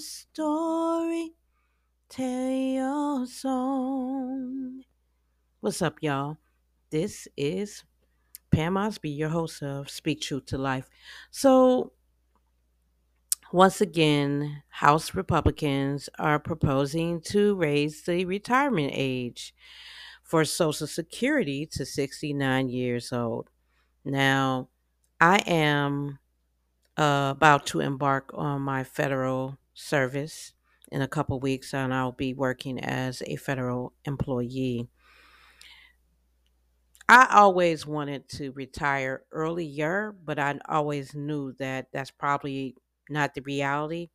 story, tell your song. What's up, y'all? This is Pam Osby, your host of Speak Truth to Life. So, once again, House Republicans are proposing to raise the retirement age for Social Security to 69 years old. Now, I am uh, about to embark on my federal service in a couple weeks, and I'll be working as a federal employee. I always wanted to retire earlier, but I always knew that that's probably not the reality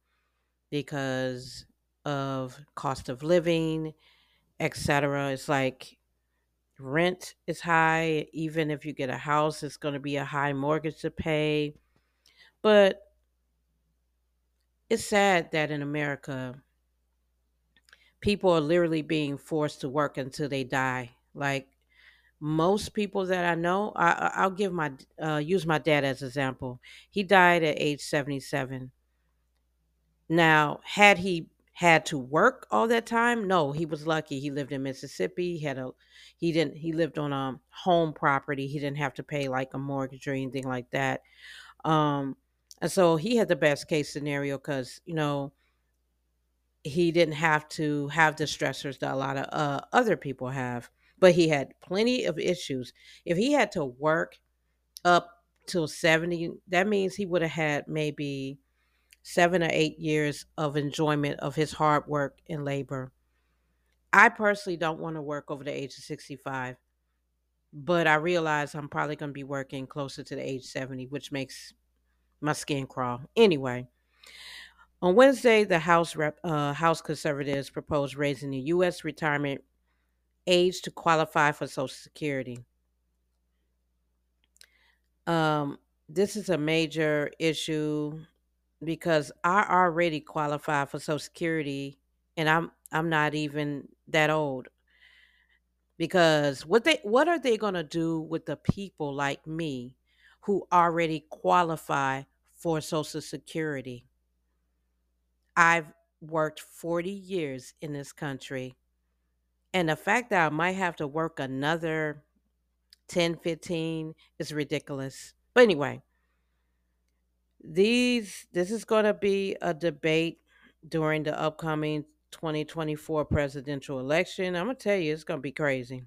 because of cost of living, etc. It's like rent is high. Even if you get a house, it's going to be a high mortgage to pay. But it's sad that in America, people are literally being forced to work until they die. Like most people that I know, I, I'll give my uh, use my dad as example. He died at age seventy seven. Now, had he had to work all that time? No, he was lucky. He lived in Mississippi. He had a he didn't he lived on a home property. He didn't have to pay like a mortgage or anything like that. Um and so he had the best case scenario cuz you know, he didn't have to have the stressors that a lot of uh, other people have, but he had plenty of issues. If he had to work up till 70, that means he would have had maybe seven or eight years of enjoyment of his hard work and labor. I personally don't want to work over the age of 65, but I realize I'm probably going to be working closer to the age 70, which makes my skin crawl. Anyway, on Wednesday, the House Rep, uh, House Conservatives proposed raising the U.S. retirement age to qualify for Social Security. Um, this is a major issue because I already qualify for Social Security, and I'm I'm not even that old. Because what they what are they gonna do with the people like me who already qualify for Social Security? I've worked 40 years in this country. And the fact that I might have to work another 10, 15 is ridiculous. But anyway, these this is going to be a debate during the upcoming 2024 presidential election. I'm going to tell you it's going to be crazy.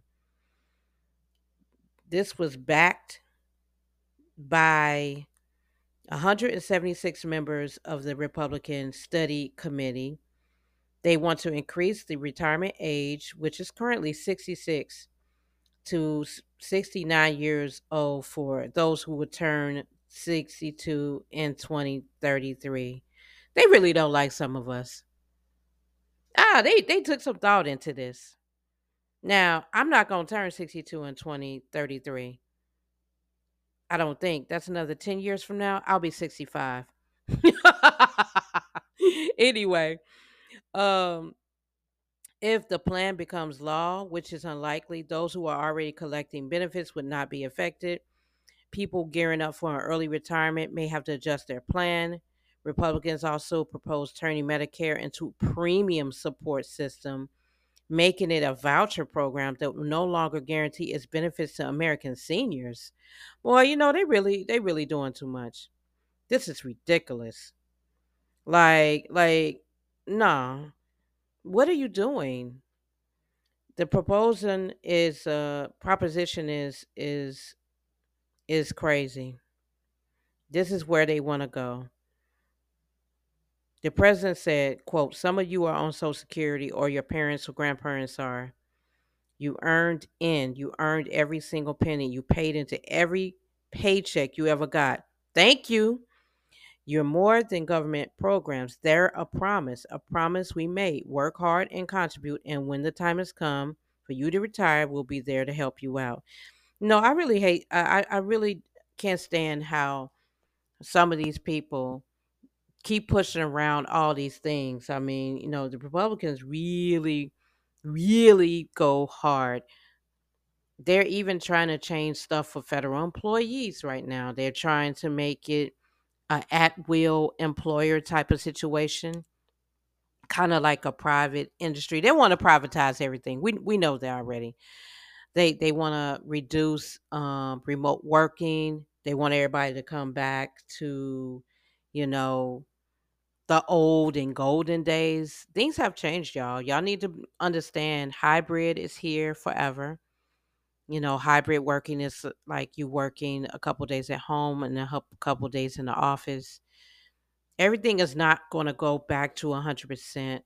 This was backed by 176 members of the Republican Study Committee. They want to increase the retirement age, which is currently 66, to 69 years old for those who would turn 62 in 2033. They really don't like some of us. Ah, they, they took some thought into this. Now, I'm not going to turn 62 in 2033. I don't think. That's another 10 years from now. I'll be 65. anyway, um if the plan becomes law, which is unlikely, those who are already collecting benefits would not be affected. People gearing up for an early retirement may have to adjust their plan. Republicans also propose turning Medicare into a premium support system, making it a voucher program that will no longer guarantee its benefits to American seniors. Well, you know, they really they really doing too much. This is ridiculous. Like like nah. What are you doing? The proposal is uh proposition is is is crazy. This is where they want to go. The president said, quote, some of you are on Social Security or your parents or grandparents are. You earned in, you earned every single penny. You paid into every paycheck you ever got. Thank you. You're more than government programs. They're a promise, a promise we made. Work hard and contribute. And when the time has come for you to retire, we'll be there to help you out. No, I really hate, I, I really can't stand how some of these people keep pushing around all these things. I mean, you know, the Republicans really, really go hard. They're even trying to change stuff for federal employees right now. They're trying to make it a at will employer type of situation. kind of like a private industry. They want to privatize everything. We we know that already. They they want to reduce um, remote working. They want everybody to come back to, you know, the old and golden days. Things have changed, y'all. Y'all need to understand hybrid is here forever. You know, hybrid working is uh, like you working a couple days at home and a couple days in the office. Everything is not going to go back to 100%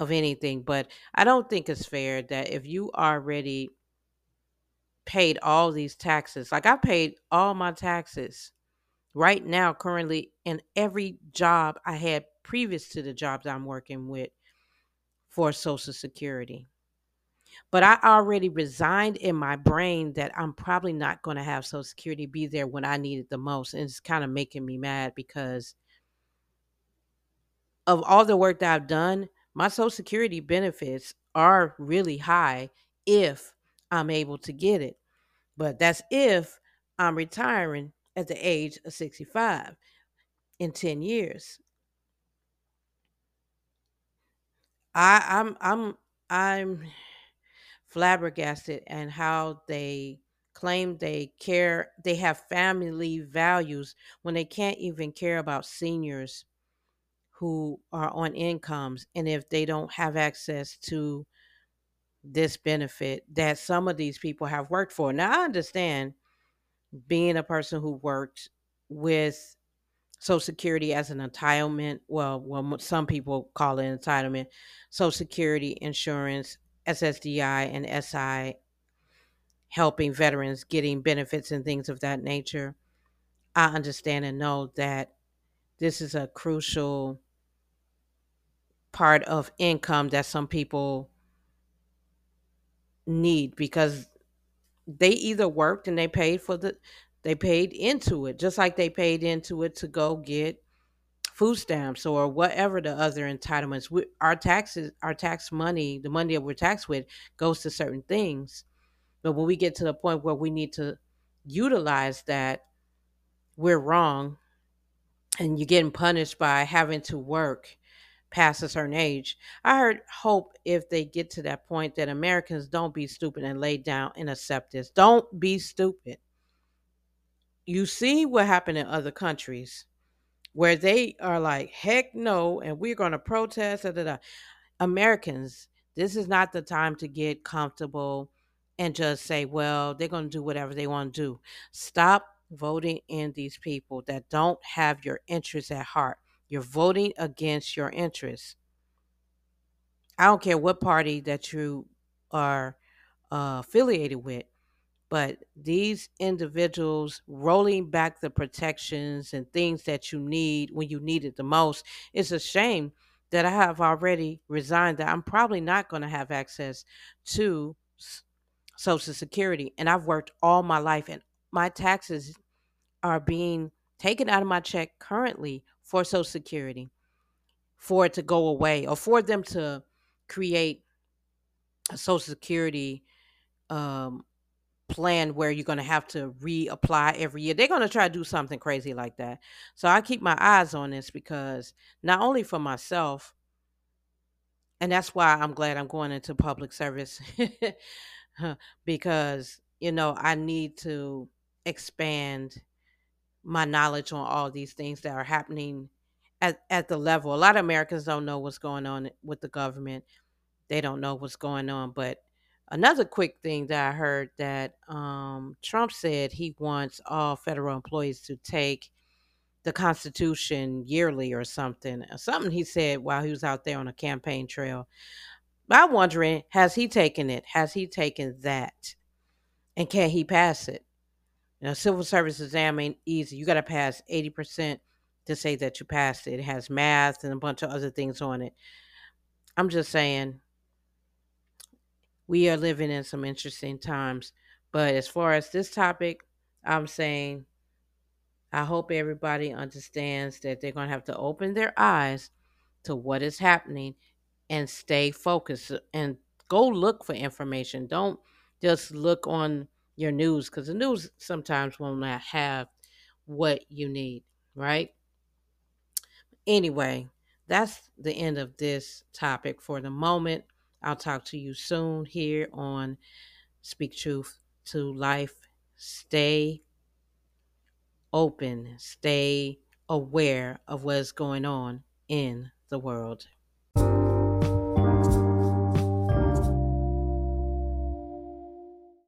of anything, but I don't think it's fair that if you already paid all these taxes, like I paid all my taxes right now, currently, in every job I had previous to the jobs I'm working with for Social Security. But I already resigned in my brain that I'm probably not going to have Social Security be there when I need it the most. And it's kind of making me mad because of all the work that I've done, my Social Security benefits are really high if I'm able to get it. But that's if I'm retiring at the age of 65 in 10 years. I I'm I'm I'm flabbergasted and how they claim they care they have family values when they can't even care about seniors who are on incomes and if they don't have access to this benefit that some of these people have worked for. Now I understand being a person who worked with Social Security as an entitlement. Well, well, some people call it entitlement. Social Security insurance, SSDI, and SI, helping veterans getting benefits and things of that nature. I understand and know that this is a crucial part of income that some people need because they either worked and they paid for the they paid into it just like they paid into it to go get food stamps or whatever the other entitlements. We, our taxes, our tax money, the money that we're taxed with, goes to certain things. But when we get to the point where we need to utilize that, we're wrong, and you're getting punished by having to work past a certain age. I heard hope if they get to that point that Americans don't be stupid and lay down and accept this. Don't be stupid. You see what happened in other countries where they are like, heck no, and we're going to protest. Da, da, da. Americans, this is not the time to get comfortable and just say, well, they're going to do whatever they want to do. Stop voting in these people that don't have your interests at heart. You're voting against your interests. I don't care what party that you are uh, affiliated with but these individuals rolling back the protections and things that you need when you need it the most it's a shame that i have already resigned that i'm probably not going to have access to social security and i've worked all my life and my taxes are being taken out of my check currently for social security for it to go away or for them to create a social security um, plan where you're going to have to reapply every year. They're going to try to do something crazy like that. So I keep my eyes on this because not only for myself, and that's why I'm glad I'm going into public service because, you know, I need to expand my knowledge on all these things that are happening at, at the level. A lot of Americans don't know what's going on with the government they don't know what's going on. But another quick thing that I heard that um, Trump said he wants all federal employees to take the Constitution yearly or something. Something he said while he was out there on a campaign trail. I'm wondering, has he taken it? Has he taken that? And can he pass it? Know, civil service exam ain't easy. You got to pass 80% to say that you passed it. It has math and a bunch of other things on it. I'm just saying, we are living in some interesting times. But as far as this topic, I'm saying I hope everybody understands that they're going to have to open their eyes to what is happening and stay focused and go look for information. Don't just look on your news because the news sometimes will not have what you need, right? Anyway, that's the end of this topic for the moment. I'll talk to you soon here on Speak Truth to Life. Stay open, stay aware of what's going on in the world.